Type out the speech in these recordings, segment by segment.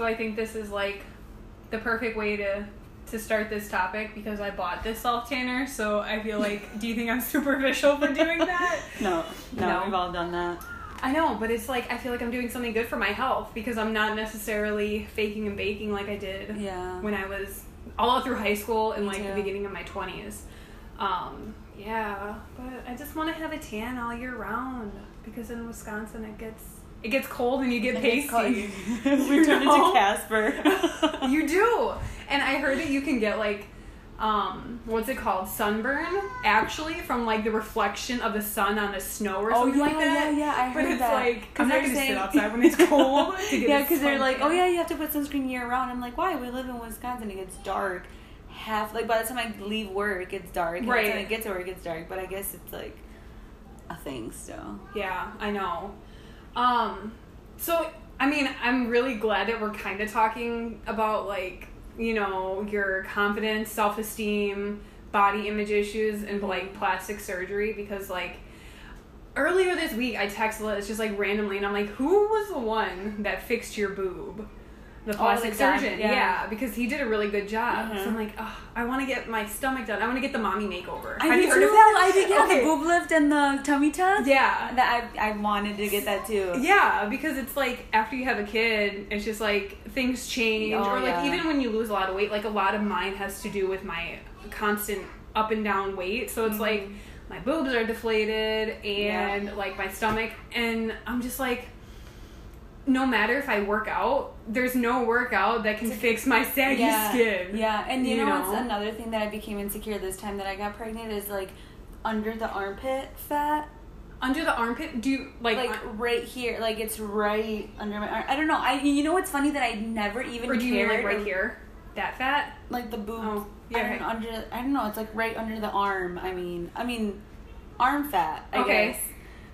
So I think this is like the perfect way to to start this topic because I bought this self tanner. So I feel like, do you think I'm superficial for doing that? No, no, No. we've all done that. I know, but it's like I feel like I'm doing something good for my health because I'm not necessarily faking and baking like I did Yeah. when I was all through high school and Me like the beginning of my 20s. Um, yeah, but I just want to have a tan all year round because in Wisconsin it gets it gets cold and you get pasty. we turn know? into Casper. you do. And I heard that you can get like um what's it called? Sunburn actually from like the reflection of the sun on the snow or Oh, something yeah, like that. yeah, yeah, I But heard it's that. like I'm not gonna saying- sit outside when it's cold. yeah, because they're like, oh yeah, you have to put sunscreen year round. I'm like, why? We live in Wisconsin. It gets dark. Half like by the time I leave work, it's dark. And By the time Right. I get to work, it's dark. But I guess it's like a thing still. Yeah, I know. Um, so I mean, I'm really glad that we're kind of talking about like you know your confidence, self esteem, body image issues, and like plastic surgery because like earlier this week I texted Liz just like randomly, and I'm like, who was the one that fixed your boob? The plastic the surgeon, yeah. yeah. because he did a really good job. Mhm. So I'm like, oh, I want to get my stomach done. I want to get the mommy makeover. I Have you heard too. of that? I did. Yeah, Okay. the boob lift and the tummy tuck. Yeah, That I I wanted to get that too. Yeah, because it's like after you have a kid, it's just like things change, Oh, or like yeah. even when you lose a lot of weight, like a lot of mine has to do with my constant up and down weight. So it's Mhm. like my boobs are deflated and like my stomach, and I'm just like, no matter if I work out, there's no workout that can fix my saggy yeah, skin. Yeah, and you, You know, know? what's another thing that I became insecure this time that I got pregnant is like under the armpit fat. Under the armpit, do you like, like uh, right here, like it's right under my arm. I don't know. I you know what's funny that I never even or do you mean like right here, that fat? like the boob. Oh, I yeah, okay. know, under. I don't know. It's like right under the arm. I mean, I mean, arm fat. I Okay. guess.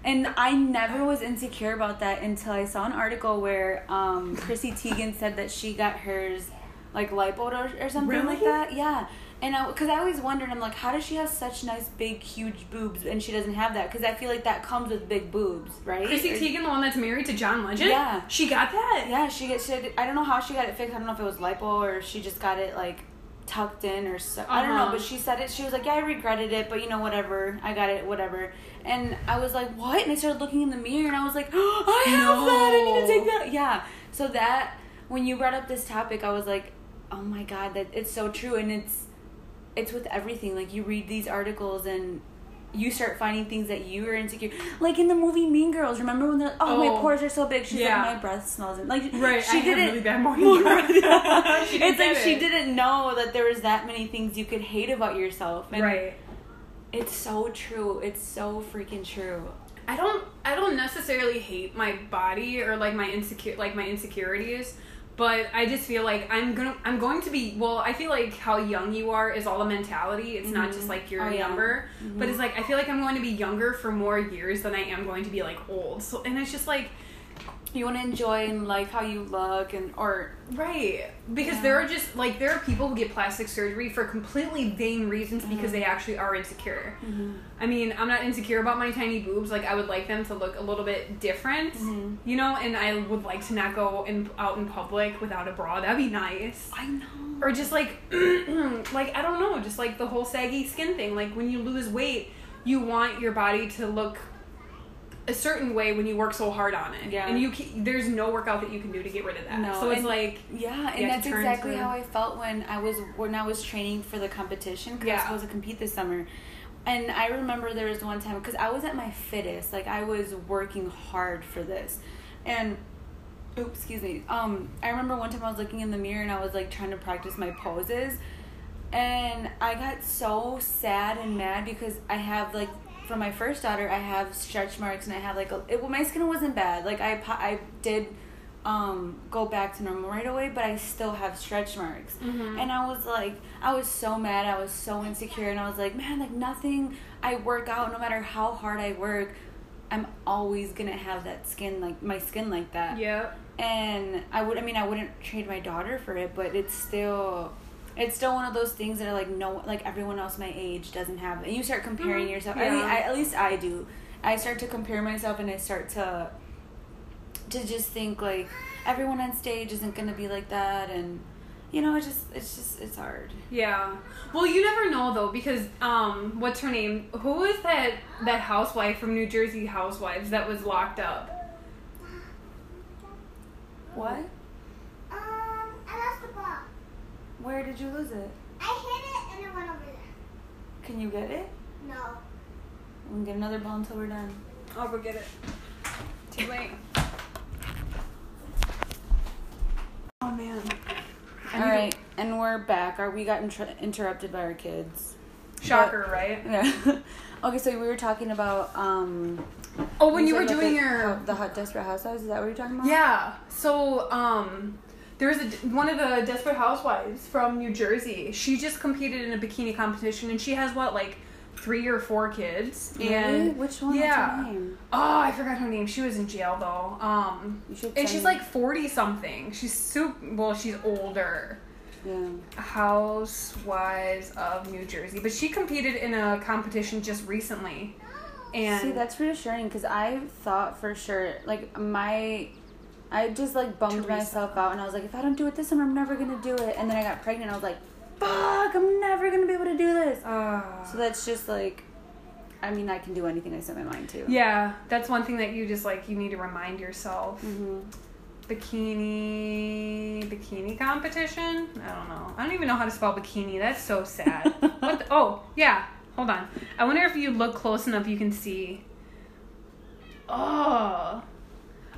And I never was insecure about that until I saw an article where um, Chrissy Teigen said that she got hers like lipo or, or something like Really? that. Yeah. And I, because I always wondered, I'm like, how does she have such nice, big, huge boobs and she doesn't have that? Because I feel like that comes with big boobs, right? Chrissy Or- Teigen, the one that's married to John Legend. Yeah. she got that. Yeah, she gets. She had, I don't know how she got it fixed. I don't know if it was lipo or she just got it like tucked in or so. I don't know. Uh-huh. But she said it. She was like, "Yeah, I regretted it, but you know, whatever. I got it, whatever." And I was like, "What?" And I started looking in the mirror, and I was like, oh, "I have that. I need to take that." Yeah. So that when you brought up this topic, I was like, "Oh my god, that it's so true." And it's it's with everything. Like you read these articles and. You start finding things that you are insecure, like in the movie Mean Girls. Remember when they're like, "Oh, my Oh. pores are so big." She's Yeah. like, "My breath smells." Like Right, she I didn't. really bad morning breath. It's like get she didn't know that there was that many things you could hate about yourself. And right. It's so true. It's so freaking true. I don't I don't necessarily hate my body or like my insecure like my insecurities, but I just feel like I'm gonna I'm going to be well, I feel like how young you are is all a mentality. It's not Mhm. just like you're Oh, yeah. younger. Mhm. But it's like I feel like I'm going to be younger for more years than I am going to be like old. So and it's just like You want to enjoy and like how you look and or Right. Because Yeah. there are just like there are people who get plastic surgery for completely vain reasons because Mhm. they actually are insecure. I mean, I'm not insecure about my tiny boobs. Like I would like them to look a little bit different, Mhm. you know, and I would like to not go in out in public without a bra. That'd be nice. I know. Or just like like I don't know, just like the whole saggy skin thing. Like when you lose weight, you want your body to look a certain way when you work so hard on it. Yeah. And you ca there's no workout that you can do to get rid of that. No, so it's and- like Yeah, and that's exactly how I felt when I was when I was training for the competition because I was Yeah. supposed to compete this summer. And I remember there was one time because I was at my fittest, like I was working hard for this, and oops, excuse me. Um, I remember one time I was looking in the mirror and I was like trying to practice my poses, and I got so sad and mad because I have like for my first daughter I have stretch marks and I have like a, it, well, my skin wasn't bad like I I did um go back to normal right away but I still have stretch marks Mhm. and I was like I was so mad I was so insecure and I was like man like nothing I work out no matter how hard I work I'm always gonna have that skin like my skin like that yeah. and I would I mean I wouldn't trade my daughter for it, but it's still it's still one of those things that are like no like everyone else my age doesn't have. And you start comparing Mhm. yourself. Yeah. I mean, I, at least I do. I start to compare myself and I start to to just think like everyone on stage isn't gonna be like that, and you know, it's just it's just it's hard. Yeah. Well, you never know though because um, what's her name? who is that that housewife from New Jersey Housewives that was locked up? What? Um, I lost the ball. Where did you lose it? I hit it and it went over there. Can you get it? No. We'll get another ball until we're done. I'll go get it. Too late. Oh man. All right, to- and we're back. Are we got inter- interrupted by our kids? Shocker, right? Yeah. okay, so we were talking about um. Oh, when you said were doing the, your the hot desperate housewives. Is that what you're talking about? Yeah. So, um, there was a, one of the Desperate Housewives from New Jersey. She just competed in a bikini competition, and she has what, like, three or four kids. Really? And Which one? Yeah. What's her name? oh, I forgot her name. She was in jail though. Um, and she's me- like forty something. She's super. Well, she's older. Yeah. Housewives of New Jersey, but she competed in a competition just recently. And See, that's reassuring because I thought for sure, like my, I just like bummed Teresa. myself out, and I was like, if I don't do it this summer, I'm never gonna do it. And then I got pregnant. I was like, fuck, I'm never gonna be able to do this. uh, So that's just like, I mean, I can do anything I set my mind to. yeah, that's one thing that you just like. You need to remind yourself. hmm bikini bikini competition. I don't know. I don't even know how to spell bikini. That's so sad. what? The, oh yeah. Hold on. I wonder if you look close enough, you can see. Oh.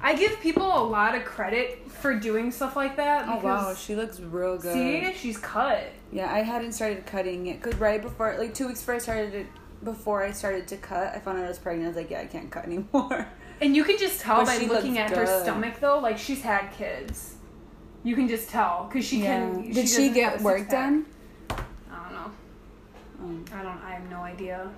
I give people a lot of credit for doing stuff like that. Oh wow, because- she looks real good. See, she's cut. Yeah, I hadn't started cutting it because right before, like two weeks before I started it, before I started to cut, I found out I was pregnant. I was like, yeah, I can't cut anymore. And you can just tell But by looking at her stomach, though, like she's had kids. You can just tell because she can. Did she, doesn't get work done? I don't know. Um, I don't. I have no idea.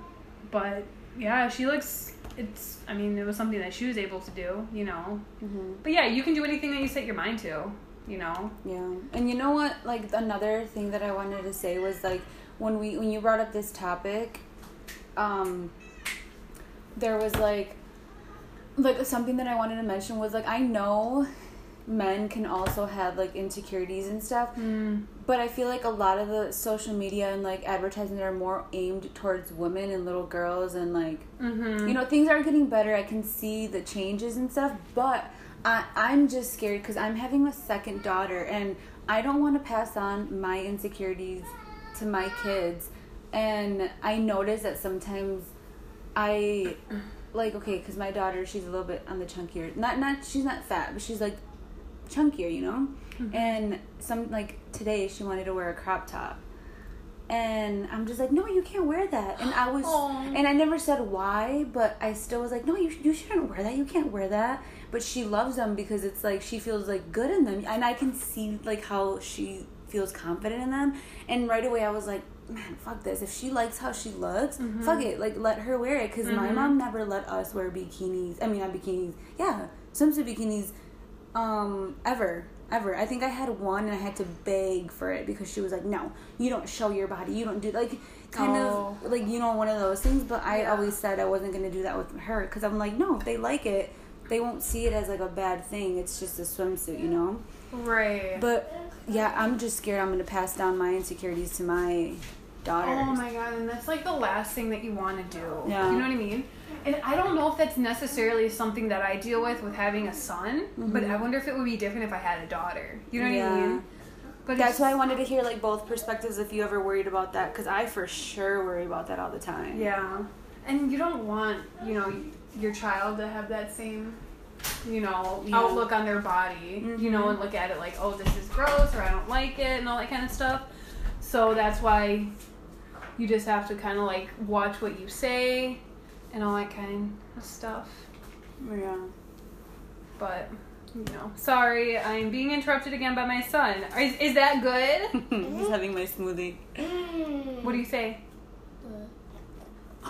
But yeah, she looks. It's. I mean, it was something that she was able to do. You know. mhm. But yeah, you can do anything that you set your mind to. You know. Yeah, and you know what? Like another thing that I wanted to say was like when we when you brought up this topic, um, there was like like something that I wanted to mention was like I know men can also have like insecurities and stuff, Mm. but I feel like a lot of the social media and like advertising are more aimed towards women and little girls and like Mm-hmm. you know things are getting better i can see the changes and stuff but I, i'm just scared because i'm having a second daughter and i don't want to pass on my insecurities to my kids and i notice that sometimes i like okay because my daughter she's a little bit on the chunkier not not she's not fat but she's like chunkier you know? And some like today she wanted to wear a crop top. And i'm just like no you can't wear that. And i was Aw. and i never said why but i still was like no you, you shouldn't wear that. You can't wear that. But she loves them because it's like she feels like good in them. And i can see like how she feels confident in them. And right away i was like man fuck this. If she likes how she looks fuck it. Like let her wear it. Because my Mhm. mom never let us wear bikinis i mean not bikinis. Yeah swimsuit bikinis um ever ever i think i had one and i had to beg for it because she was like no you don't show your body you don't do like kind Oh. of like you know one of those things but i Yeah. always said i wasn't going to do that with her because i'm like no if they like it they won't see it as like a bad thing it's just a swimsuit you know Right. but yeah i'm just scared i'm going to pass down my insecurities to my daughters Oh my god, and that's like the last thing that you want to do. Yeah. You know what I mean? And I don't know if that's necessarily something that I deal with with having a son, but I wonder if it would be different if I had a daughter. You know what I Mm-hmm. Yeah. mean? But that's why i wanted to hear like both perspectives if you ever worried about that because i for sure worry about that all the time Yeah. And you don't want, you know, your child to have that same, you know, Yeah. outlook on their body, you know, Mhm. and look at it like, oh, this is gross or I don't like it and all that kind of stuff. So that's why you just have to kind of like watch what you say and all that kind of stuff. yeah But, you know, sorry, I'm being interrupted again by my son. Is, is that good? He's having my smoothie. Mm. what do you say?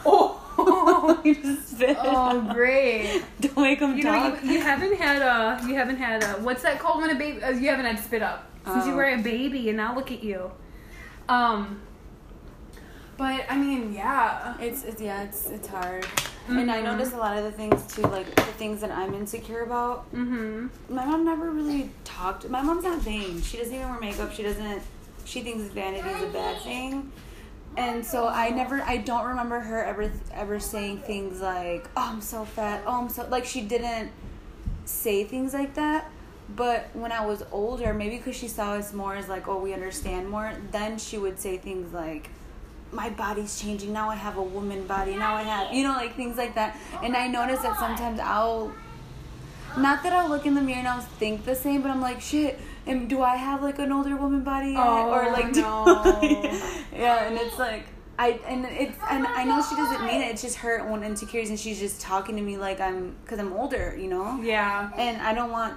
Oh, he just spit. oh, great. Don't make him You know, you, you haven't had a, you haven't had a, what's that called when a baby, uh, you haven't had spit up. Since you Oh. were a baby and now look at you. Um, but I mean, yeah. It's, it's yeah, it's it's hard. And I Mhm. notice a lot of the things too, like the things that I'm insecure about. Mm-hmm. My mom never really talked. My mom's not vain. She doesn't even wear makeup. She doesn't. She thinks vanity is a bad thing. And so I never, I don't remember her ever, ever saying things like, "Oh, I'm so fat." Oh, I'm so like she didn't say things like that. But when I was older, maybe because she saw us more as like, oh, we understand more, then she would say things like, my body's changing. Now I have a woman body. Now I have, you know, like things like that. And I notice that sometimes I'll, not that I'll look in the mirror and I'll think the same, but I'm like, shit. And do I have like an older woman body? Oh, or like, no. yeah, and it's like. I, and it's and I know she doesn't mean it. It's just her own insecurities, and she's just talking to me like I'm because I'm older, you know. Yeah. And I don't want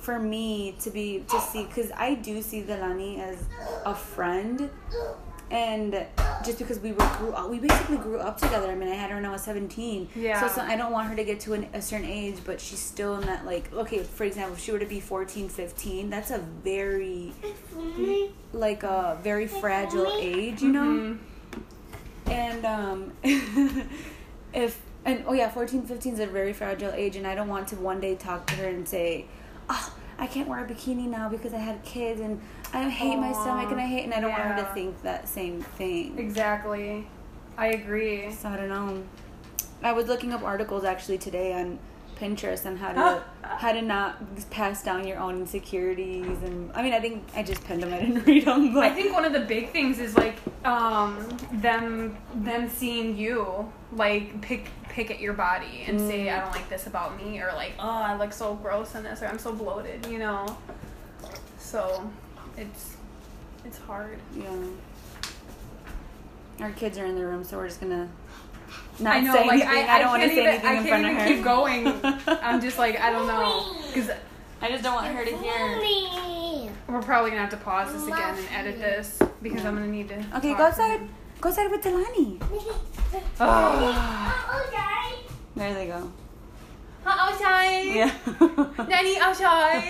for me to be to see because I do see Delani as a friend, and just because we were grew up, we basically grew up together. I mean, I had her when I was seventeen. Yeah. So, so I don't want her to get to an, a certain age, but she's still in that like okay. For example, if she were to be 14, 15, that's a very like a very fragile age, you know Mhm. and um if and oh yeah 14 15 is a very fragile age and i don't want to one day talk to her and say oh i can't wear a bikini now because i had kids and i hate my stomach and i hate and i don't want her to think that same thing Exactly. I agree. so i don't know i was looking up articles actually today on pinterest on how to how to not pass down your own insecurities and i mean i think i just pinned them i didn't read them but I think one of the big things is like um, them them seeing you like pick pick at your body and say Mm. I don't like this about me or like oh I look so gross in this or I'm so bloated you know so it's it's hard Yeah. Our kids are in the room, so we're just gonna not I know say like anything. I, I, don't want to say anything I in front of her. keep going I'm just like I don't know because I just don't want her to hear. Mommy. we're probably gonna have to pause this again and edit this because I'm gonna need to Okay, talk go to outside. him. Go outside with Delani. Oh. Oh, Daddy. There they go. outside Yeah. Nanny outside.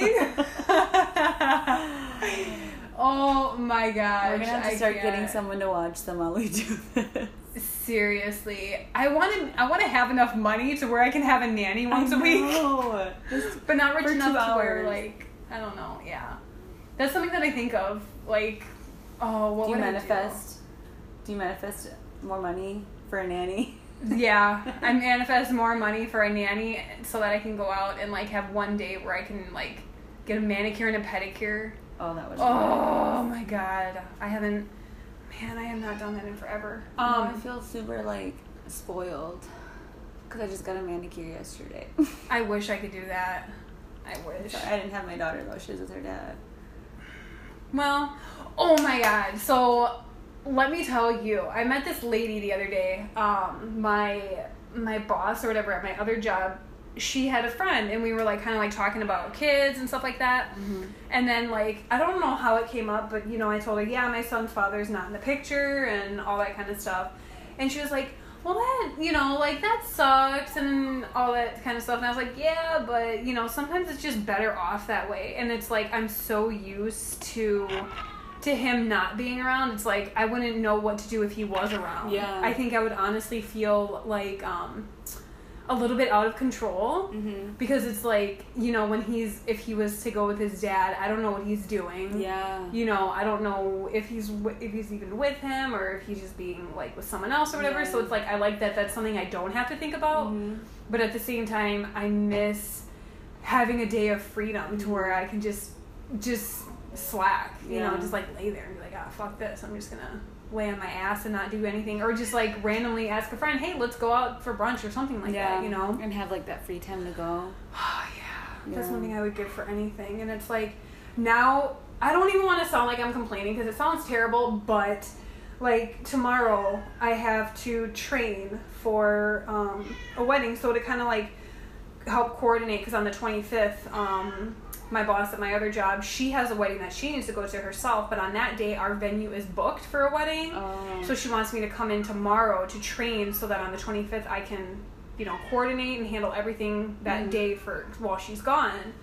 oh my gosh. We're gonna have to I start getting can't. someone to watch them while we do this. Seriously, I want to. I want to have enough money to where I can have a nanny once a week. Just but not rich enough to where like I don't know. Yeah, that's something that I think of. Like, oh, what do you manifest? Do you manifest more money for a nanny? Yeah, I manifest more money for a nanny so that I can go out and like have one day where I can like get a manicure and a pedicure. Oh, that would. Oh my god, I haven't. Man, I have not done that in forever. Um, I feel super like spoiled because I just got a manicure yesterday. I wish I could do that. I wish. Sorry, I didn't have my daughter though. She was with her dad. Well, oh my god. So let me tell you, I met this lady the other day. Um, my my boss or whatever at my other job, she had a friend and we were like kind of like talking about kids and stuff like that. And then like I don't know how it came up, but you know I told her, yeah, my son's father's not in the picture and all that kind of stuff. And she was like, well that you know like that sucks and all that kind of stuff. And I was like, yeah, but you know sometimes it's just better off that way. And it's like I'm so used to to him not being around. It's like I wouldn't know what to do if he was around. Yeah. I think I would honestly feel like um a little bit out of control Mm-hmm. because it's like you know when he's if he was to go with his dad i don't know what he's doing Yeah. you know i don't know if he's if he's even with him or if he's just being like with someone else or whatever Yeah. so it's like i like that that's something i don't have to think about Mhm. but at the same time i miss having a day of freedom to where i can just just slack you know just like lay there and be like ah fuck this i'm just gonna lay on my ass and not do anything or just like randomly ask a friend hey let's go out for brunch or something like yeah. that you know and have like that free time to go. Oh yeah, that's Yeah. something I would give for anything. And it's like now I don't even want to sound like I'm complaining because it sounds terrible, but like tomorrow I have to train for um, a wedding, so to kind of like help coordinate because on the 25th. Um, my boss at my other job, she has a wedding that she needs to go to herself, but on that day, our venue is booked for a wedding. Oh. So she wants me to come in tomorrow to train so that on the 25th I can, you know, coordinate and handle everything that Mhm. day for while she's gone.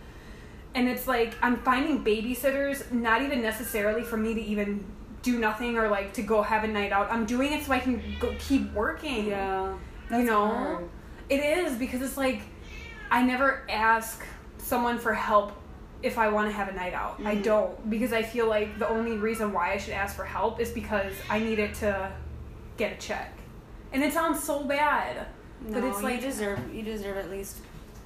And it's like I'm finding babysitters not even necessarily for me to even do nothing or like to go have a night out. I'm doing it so I can go keep working. yeah. You know? hard. It is because it's like I never ask someone for help if I want to have a night out. I Mhm. don't because I feel like the only reason why I should ask for help is because I need it to get a check. And it sounds so bad. No, but it's like you deserve you deserve at least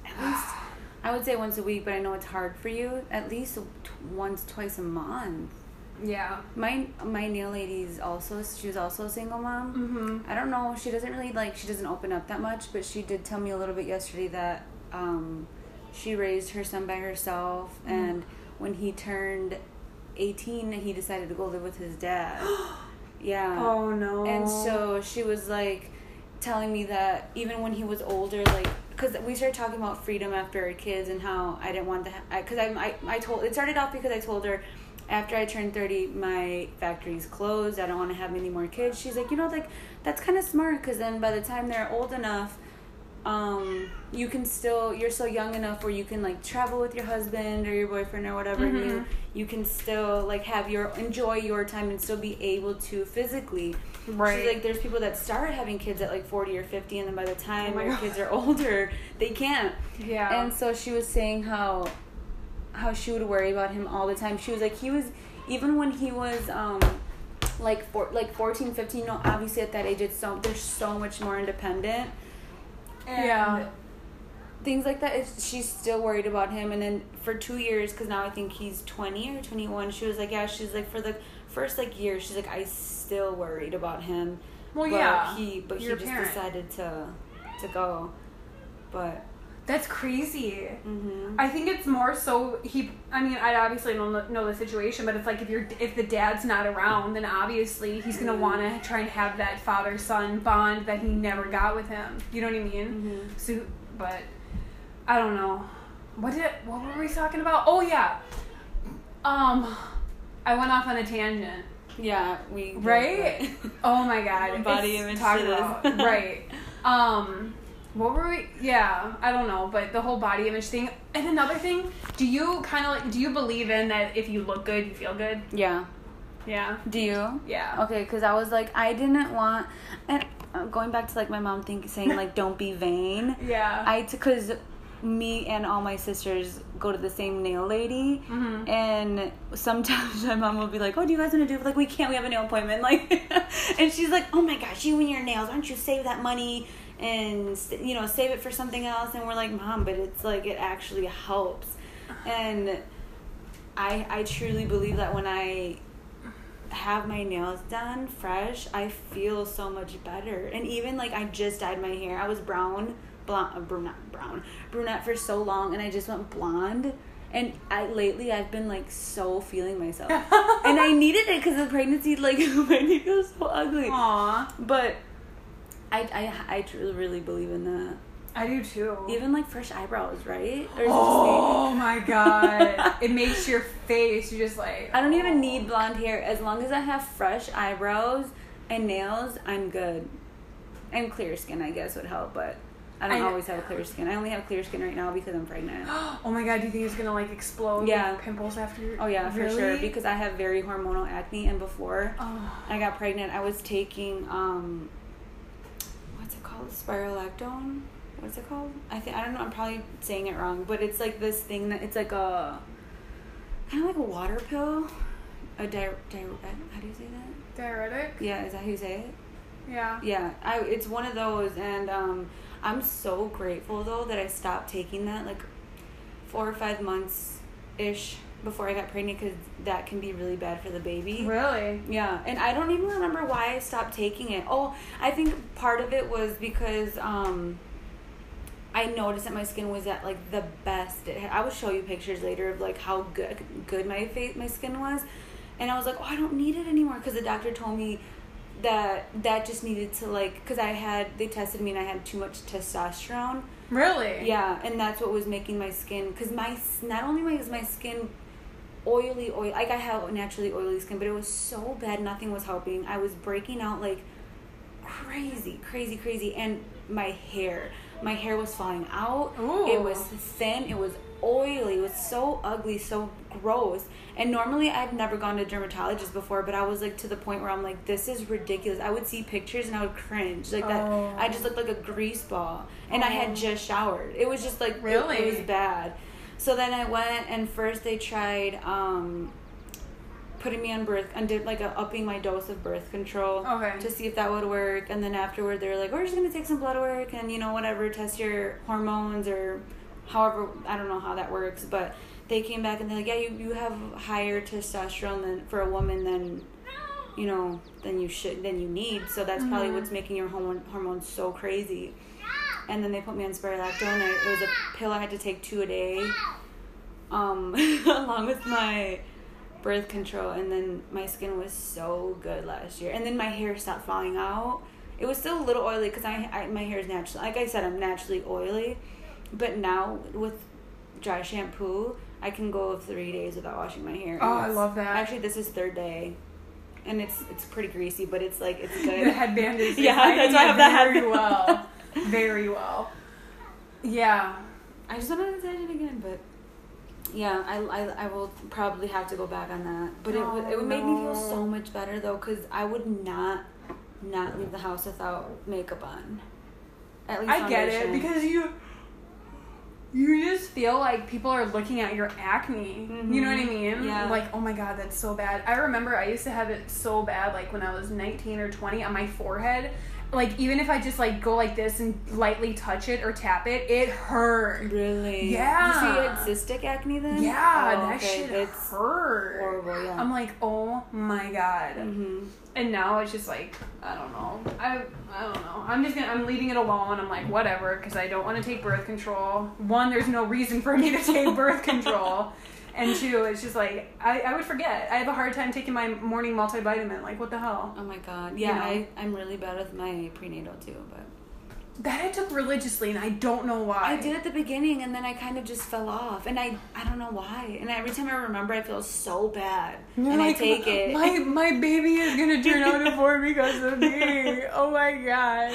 at least I would say once a week, but I know it's hard for you. At least t- once, twice a month. yeah. My my nail lady's also she was also a single mom. Mhm. I don't know. She doesn't really like. She doesn't open up that much, but she did tell me a little bit yesterday that um, she raised her son by herself, Mm. and when he turned eighteen, he decided to go live with his dad. yeah. Oh no. And so she was like telling me that even when he was older, like, because we started talking about freedom after our kids and how I didn't want to, because I, I, I told, it started off because I told her after I turned 30, my factory's closed. I don't want to have any more kids. She's like, you know, like, that's kind of smart because then by the time they're old enough, um, you can still, you're so young enough where you can like travel with your husband or your boyfriend or whatever. And you, you can still like have your, enjoy your time and still be able to physically right. She's like, there's people that start having kids at like 40 or 50, and then by the time Oh God. kids are older, they can't. yeah. And so she was saying how how she would worry about him all the time. She was like, he was even when he was um like four, like 14, 15. No, obviously at that age, it's so they're so much more independent. And Yeah. Things like that. It's, she's still worried about him, and then for two years, because now I think he's twenty or twenty one. She was like, yeah. She's like, for the first like year, she's like, I still worried about him. well, but yeah. he but he just parent. decided to to go but That's crazy. hmm I think it's more so he. I mean, I obviously don't know the situation, but it's like if you're if the dad's not around, then obviously he's gonna Mhm. want to try and have that father son bond that he never got with him. You know what I mean? hmm So, but I don't know. What did what were we talking about? Oh yeah. Um, I went off on a tangent. yeah we Right? Oh my god. Body image this. about right. Um what were we yeah, I don't know, but the whole body image thing. And another thing, do you kind of like do you believe in that if you look good, you feel good? yeah Yeah. do you Yeah. okay because i was like i didn't want and uh, going back to like my mom think saying like don't be vain Yeah. i because me and all my sisters go to the same nail lady Mhm. and sometimes my mom will be like oh do you guys want to do like we can't we have a nail appointment like and she's like oh my gosh you and your nails don't you save that money and you know save it for something else and we're like mom but it's like it actually helps. And i i truly believe that when i have my nails done fresh i feel so much better. And even like i just dyed my hair. I was brown blonde uh, brunette brown brunette for so long and i just went blonde. And i lately i've been like so feeling myself. And i needed it because of pregnancy like my was so ugly. Aw. but I, I i truly really believe in that I do too. even like fresh eyebrows right or is it just me? Oh my god. it makes your face you just like I don't even oh. need blonde hair. As long as I have fresh eyebrows and nails, I'm good. And clear skin, I guess, would help, but I don't I- always have clear skin. I only have clear skin right now because I'm pregnant. Oh my god, do you think it's gonna like explode Yeah. with pimples after Oh yeah, for sure. Because I have very hormonal acne, and before Oh. I got pregnant, I was taking um, called? Spirulactone. What's it called? I think I don't know. I'm probably saying it wrong, but it's like this thing that it's like a kind of like a water pill. A di- di- how do you say that? Diuretic? Yeah, is that how you say it? Yeah. Yeah, I it's one of those, and um, I'm so grateful though that I stopped taking that like four or five months ish before I got pregnant because that can be really bad for the baby. Really? Yeah, and I don't even remember why I stopped taking it. Oh, I think part of it was because um, I noticed that my skin was at like the best. It, I will show you pictures later of like how good good my face my skin was, and I was like, oh, I don't need it anymore because the doctor told me that that just needed to like because I had they tested me and I had too much testosterone. Really? Yeah, and that's what was making my skin because my not only was my skin oily, oil like I have naturally oily skin, but it was so bad nothing was helping. I was breaking out like crazy, crazy, crazy, and my hair, my hair was falling out. Ooh. It was thin. It was oily. It was so ugly, so gross. And normally I've never gone to a dermatologist before, but I was like to the point where I'm like, this is ridiculous. I would see pictures and I would cringe. Like that Oh. I just oh. looked like a grease ball. And I Oh. had just showered. It was just like it- Really? it, was bad. So then I went and first they tried um putting me on birth and did like a upping my dose of birth control Okay. to see if that would work and then afterward they were like we're just gonna take some blood work and you know whatever test your hormones or however i don't know how that works but they came back and they're like yeah you, you have higher testosterone than for a woman than you know than you should than you need so that's probably Mhm. what's making your hormone hormones so crazy and then they put me on spirulactone and it was a pill i had to take two a day um along with my birth control and then my skin was so good last year and then my hair stopped falling out it was still a little oily because I, I my hair is naturally like i said i'm naturally oily but now with dry shampoo i can go three days without washing my hair Oh, I love that. actually this is third day and it's it's pretty greasy but it's like it's good. the headband is Yeah, that's why I have it the very headband. well. Very well. Yeah. i just want to say it again but yeah, I, I, I will probably have to go back on that, but it would it would make me feel Oh, so much better though, cause I would not not leave the house without makeup on. At least I get it because you you just feel like people are looking at your acne. You know what I Mhm. mean? Yeah. Like, oh my god, that's so bad. I remember I used to have it so bad like when I was 19 or 20 on my forehead. Like even if I just like go like this and lightly touch it or tap it, it hurt. really, Yeah. You see, had cystic acne then? Yeah, Oh, that okay. shit It's hurt. horrible. Yeah. I'm like, oh my god. hmm And now it's just like I don't know. I I don't know. I'm just gonna I'm leaving it alone. I'm like whatever because I don't want to take birth control. One, there's no reason for me to take birth control, and two, it's just like I I would forget. I have a hard time taking my morning multivitamin. Like what the hell? Oh my god. You Yeah, know? I I'm really bad with my prenatal too, but That I took religiously, and I don't know why. I did at the beginning, and then I kind of just fell off, and I I don't know why. And every time I remember, I feel so bad, You're and like, I take it. My my baby is gonna turn out a boy because of me. Oh my god.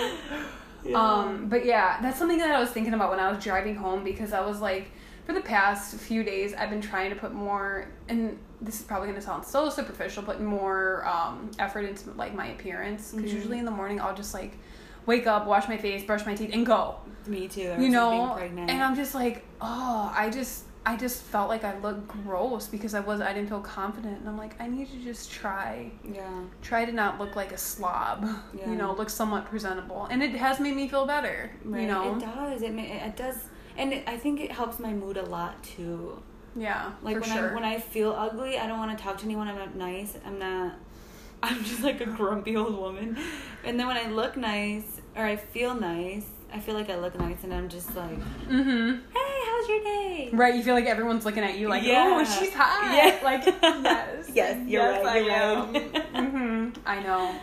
Um, but yeah, that's something that I was thinking about when I was driving home because I was like, for the past few days, I've been trying to put more, and this is probably gonna sound so superficial, but more um, effort into like my appearance. Because Mhm. usually in the morning, I'll just like wake up, wash my face, brush my teeth, and go. Me too. You know, and I'm just like, oh, I just. I just felt like I looked gross because I was I didn't feel confident and I'm like I need to just try yeah. try to not look like a slob Yeah. you know look somewhat presentable and it has made me feel better Right. you know it does. It it does, and it, I think it helps my mood a lot too. yeah Like when sure I when I feel ugly, I don't want to talk to anyone. I'm not nice. I'm not. I'm just like a grumpy old woman. And then when I look nice or I feel nice, I feel like I look nice, and I'm just like, mm-hmm "Hey, how's your day?" right you feel like everyone's looking at you like Yeah. oh she's hot Yeah. like yes Yes, you're yes, right, I you're am. right. hmm I know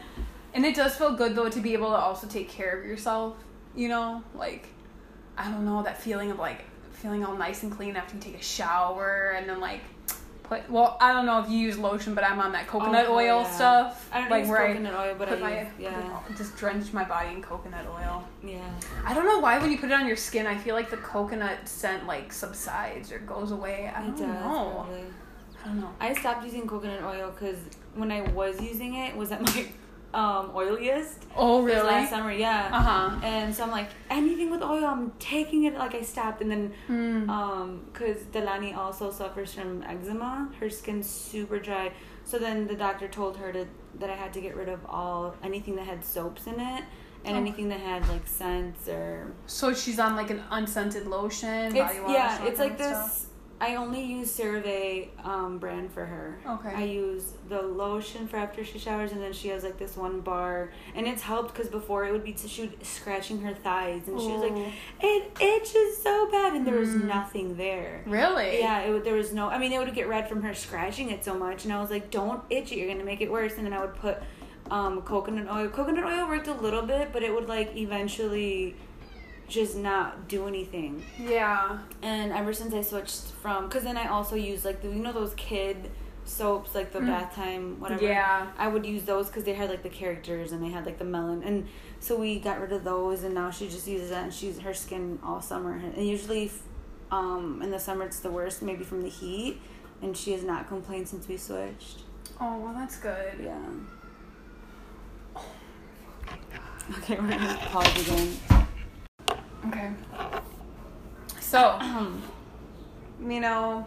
and it does feel good though to be able to also take care of yourself you know like I don't know that feeling of like feeling all nice and clean after you take a shower and then like put well I don't know if you use lotion but I'm on that coconut Oh, oil yeah. stuff I don't like use where coconut oil, but put I my yeah, just drench my body in coconut oil. yeah. I don't know why when you put it on your skin, I feel like the coconut scent like subsides or goes away. I don't does, know. probably. I don't know. I stopped using coconut oil because when I was using it, it was at my um, oiliest. Oh really? Last summer, yeah. Uh huh. And so I'm like, anything with oil, I'm taking it. Like I stopped, and then Hmm. um, cause Delani also suffers from eczema. Her skin's super dry. So then the doctor told her to that I had to get rid of all anything that had soaps in it, and Oh. anything that had like scents or So she's on like an unscented lotion, it's yeah, it's like stuff? I only use CeraVe um, brand for her. Okay. I use the lotion for after she showers, and then she has like this one bar, and it's helped because before it would be she would scratching her thighs, and she was like, "It itches so bad," and there was Mm. nothing there. Really? Yeah, it would, there was no. I mean, it would get red from her scratching it so much, and I was like, "Don't itch it. You're gonna make it worse." And then I would put um, coconut oil. Coconut oil worked a little bit, but it would like eventually just not do anything. Yeah. And ever since I switched from, because then I also use like the you know those kid soaps like the Mm. bath time whatever. Yeah. I would use those because they had like the characters and they had like the melon and so we got rid of those and now she just uses that and she's her skin all summer and usually Um, in the summer, it's the worst, maybe from the heat, and she has not complained since we switched. Oh well, that's good. Yeah. Okay, we're gonna pause again. Okay. So Um, you know,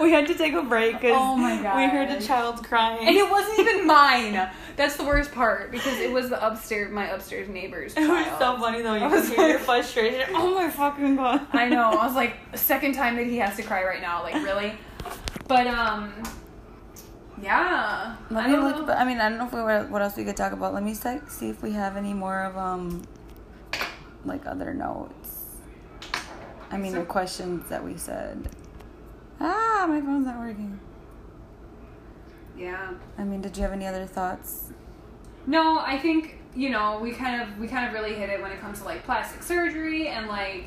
we had to take a break because Oh my we heard a gosh. child crying. and it wasn't even mine. That's the worst part because it was the upstairs, my upstairs neighbor's It was so funny though. You I could was hear your frustration. Oh my fucking god. I know. I was like, second time that he has to cry right now. Like, really? But um, yeah. Let I me look. know. But I mean, I don't know if we were, what else we could talk about. Let me see, see if we have any more of um, like other notes. I mean, So- the questions that we said. Ah, my phone's not working. Yeah. I mean, did you have any other thoughts? No, I think you know we kind of we kind of really hit it when it comes to like plastic surgery and like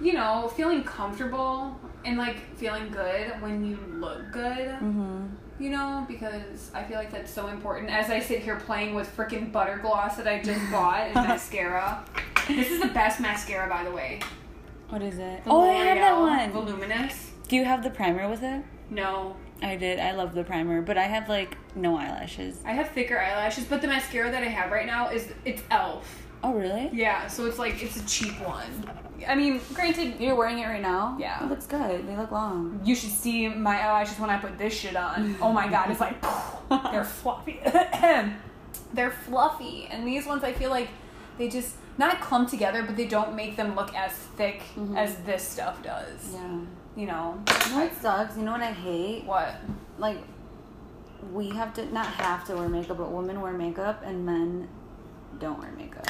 you know feeling comfortable and like feeling good when you look good. Mm-hmm. You know, because I feel like that's so important. As I sit here playing with freaking butter gloss that I just bought and mascara. This is the best mascara, by the way. What is it? The oh, I had that one. Voluminous. Do you have the primer with it? No, I did. I love the primer, but I have like no eyelashes. I have thicker eyelashes, but the mascara that I have right now is it's Elf. Oh, really? Yeah, so it's like it's a cheap one. I mean, granted, You're wearing it right now? Yeah. It looks good. They look long. you should see my eyelashes when I put this shit on. Oh my god, it's like they're fluffy. they're fluffy, and these ones I feel like they just not clump together, but they don't make them look as thick Mhm. as this stuff does. Yeah. You know You know what sucks? You know what I hate? what? Like, we have to, not have to wear makeup, but women wear makeup and men don't wear makeup.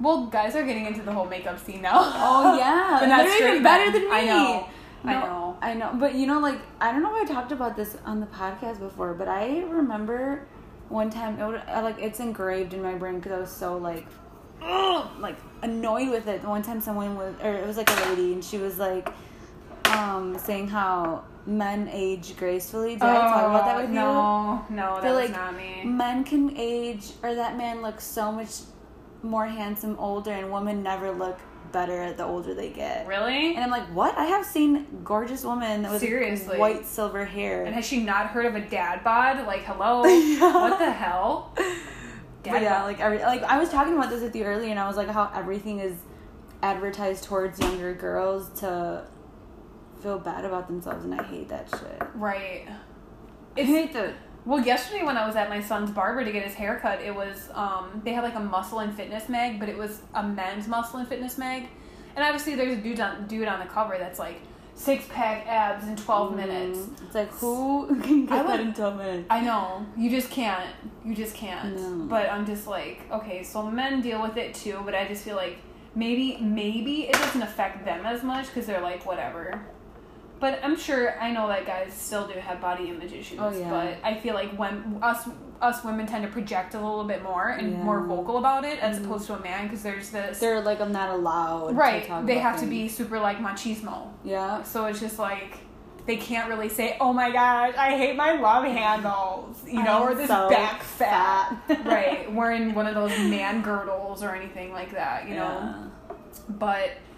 Well, guys are getting into the whole makeup scene now. Oh, yeah. but not They're even better than me. I know. I know. I know. But you know, like, I don't know if I talked about this on the podcast before, but I remember one time, it would, I, like, it's engraved in my brain because I was so, like, ugh, like, annoyed with it. One time someone was, or it was like a lady, and she was like, um, saying how men age gracefully. Did I talk about that with you? Oh, no, no, that like, not me. Men can age, or that man looks so much more handsome older, and women never look better the older they get. Really? And I'm like, what? I have seen gorgeous women with Seriously? white silver hair. And has she not heard of a dad bod? Like, hello? Yeah. What the hell? Dad yeah, bod. like every like I was talking about this with you earlier, and I was like, how everything is advertised towards younger girls to feel bad about themselves, and I hate that shit. right. I hate that. Well, yesterday when I was at my son's barber to get his hair cut, it was um they had like a muscle and fitness mag, but it was a men's muscle and fitness mag. And obviously there's a dude on dude on the cover that's like six pack abs in 12 minutes. Mm, It's like who can get I that would- in twelve minutes? I know. You just can't. You just can't. No. But I'm just like, okay, so men deal with it too, but I just feel like maybe maybe it doesn't affect them as much cuz they're like whatever. But I'm sure I know that guys still do have body image issues, Oh, yeah. but I feel like when us us women tend to project a little bit more and Yeah. more vocal about it as Mhm. opposed to a man because there's this They're like, I'm not allowed. right To talk they have to be super like machismo Yeah. so it's just like they can't really say, "Oh my gosh, I hate my love handles," you know, or this so back fat, fat. right? Wearing one of those man girdles or anything like that, you know. Yeah. But I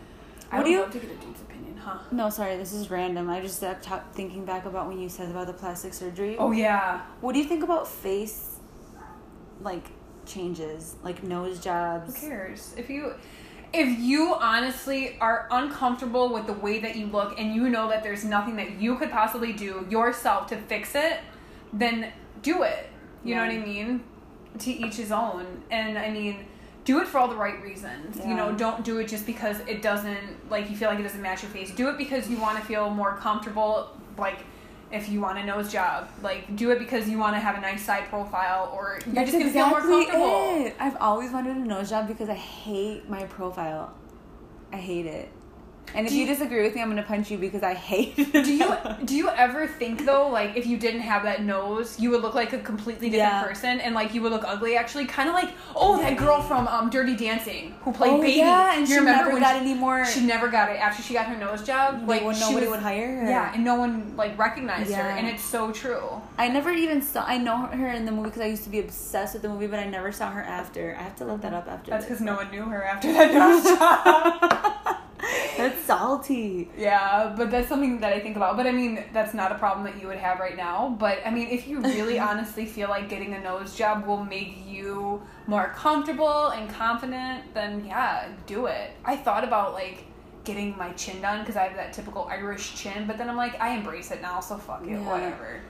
What would do you- to get a dude's opinion, huh? No, sorry, this is random. I just kept thinking back about when you said about the plastic surgery. Oh yeah, What do you think about face, like, changes? Like nose jobs? who cares if you. If you honestly are uncomfortable with the way that you look and you know that there's nothing that you could possibly do yourself to fix it, then do it. You know what I mean? To each his own. And I mean, do it for all the right reasons. You know, don't do it just because it doesn't like you feel like it doesn't match your face. Do it because you want to feel more comfortable like if you want a nose job, like do it because you want to have a nice side profile or you're That's just gonna feel more exactly comfortable. it. I've always wanted a nose job because I hate my profile. I hate it. And if you, you- disagree with me, I'm gonna punch you because I hate. Do you do you ever think though, like if you didn't have that nose, you would look like a completely different Yeah. person, and like you would look ugly? Actually, kind of like oh that girl from um, Dirty Dancing who played Oh Baby. yeah, and you she remember never got she, any more. She never got it after she got her nose job. like nobody was- would hire her. Yeah, and no one like recognized her, and it's so true. I never even saw. I know her in the movie because I used to be obsessed with the movie, but I never saw her after. I have to look that up after. That's because no one knew her after that nose job. That's salty. Yeah, but that's something that I think about. But I mean, that's not a problem that you would have right now. But I mean, if you really honestly feel like getting a nose job will make you more comfortable and confident, then yeah, do it. I thought about like getting my chin done because I have that typical Irish chin, but then I'm like, I embrace it now, so fuck it, Yeah. whatever.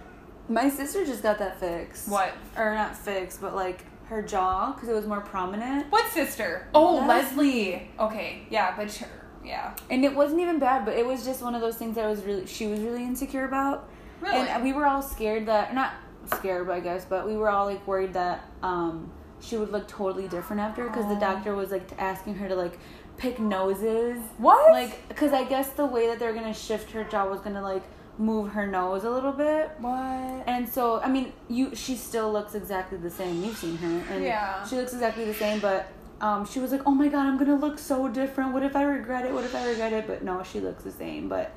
My sister just got that fixed. What? Or not fixed, but like her jaw because it was more prominent. What sister? Oh, Leslie. Leslie. Okay, yeah, but sure, yeah. And it wasn't even bad, but it was just one of those things that was really she was really insecure about. Really? And we were all scared that not scared, I guess, but we were all like worried that um she would look totally different after because the doctor was like asking her to like pick noses. What? Like, because I guess the way that they're gonna shift her jaw was gonna like move her nose a little bit. what? And so, I mean, you she still looks exactly the same. You've seen her, and Yeah. she looks exactly the same. But um, she was like, "Oh my god, I'm gonna look so different. What if I regret it? What if I regret it?" But no, she looks the same. But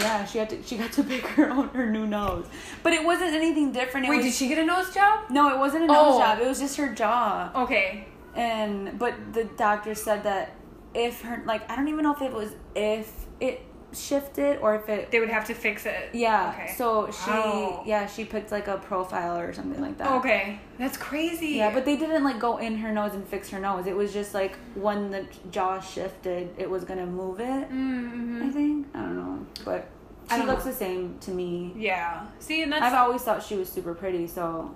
yeah, she had to she got to pick her own her new nose. But it wasn't anything different. It Wait, was, did she get a nose job? No, it wasn't a nose Oh. job. It was just her jaw. Okay. And but the doctor said that if her like I don't even know if it was if it shifted or if it They would have to fix it. yeah. Okay. So she Wow. yeah she picked like a profile or something like that. Okay. That's crazy. Yeah, but they didn't like go in her nose and fix her nose. It was just like when the jaw shifted, it was gonna move it. Mm-hmm. I think I don't know, but she looks know. the same to me. Yeah. See, and that's I've always thought she was super pretty, so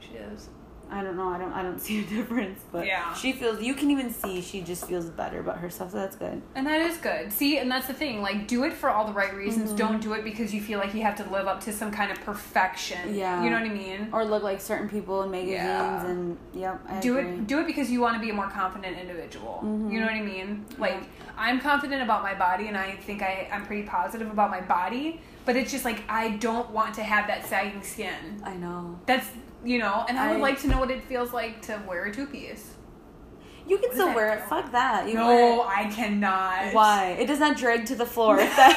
she is. I don't know. I don't. I don't see a difference, but Yeah. she feels. You can even see she just feels better about herself, so that's good. And that is good. See, and that's the thing. Like, do it for all the right reasons. Mm-hmm. Don't do it because you feel like you have to live up to some kind of perfection. Yeah. You know what I mean? Or look like certain people in magazines, Yeah. and yep. I do agree. it do it because you want to be a more confident individual Mhm. you know what i mean like Yeah. i'm confident about my body and i think I, i'm pretty positive about my body but it's just like i don't want to have that sagging skin I know. that's you know and i, would like to know what it feels like to wear a two-piece You can does still wear it. Fuck that. You no i cannot Why? It does not drag to the floor. If, that,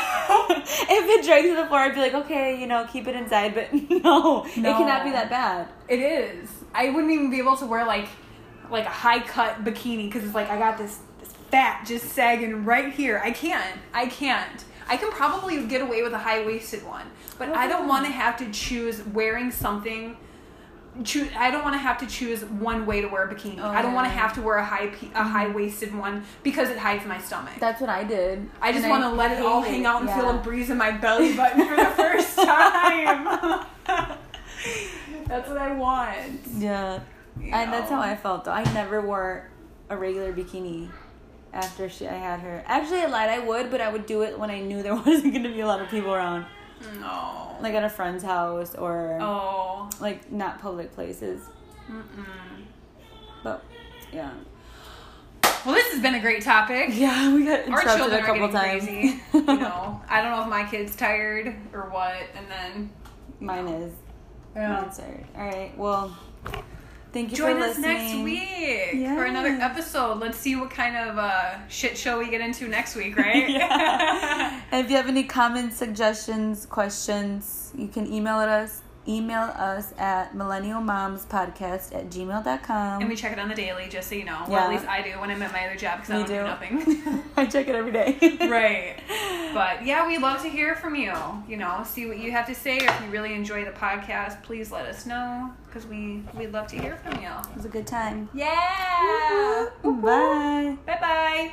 if it dragged to the floor, I'd be like, okay, you know, keep it inside. But no, it cannot be that bad. it is i wouldn't even be able to wear like like a high cut bikini because it's like i got this, this fat just sagging right here i can't i can't i can probably get away with a high waisted one but i don't want to have to choose wearing something choo- I don't want to have to choose one way to wear a bikini. Oh, I don't want to have to wear a high pe- a high mm-hmm. waisted one because it hides my stomach. That's what I did. I just want to let it all hang out and feel a breeze in my belly button for the first time. That's what I want. Yeah. you And that's how I felt though. I never wore a regular bikini after she I had her. Actually, I lied. I would, but I would do it when I knew there wasn't going to be a lot of people around, No. like at a friend's house or oh. like not public places. Mm-mm. But yeah, Well, this has been a great topic. yeah, we got Our interrupted children a are couple getting times. crazy. you know, I don't know if my kid's tired or what, and then Mine is. yeah. Mine's tired. All right. Well, thank you Join us listening. next week for another episode. Let's see what kind of uh, shit show we get into next week, right? Yeah. and if you have any comments, suggestions, questions, you can email it us. Email us at millennialmomspodcast at gmail.com. and we check it on the daily, just so you know. Well, Yeah. at least I do when I'm at my other job because I don't do too. nothing. I check it every day. right. But yeah, we'd love to hear from you. You know, see what you have to say. Or if you really enjoy the podcast, please let us know because we we'd love to hear from you. It was a good time. Yeah. Bye. Bye bye.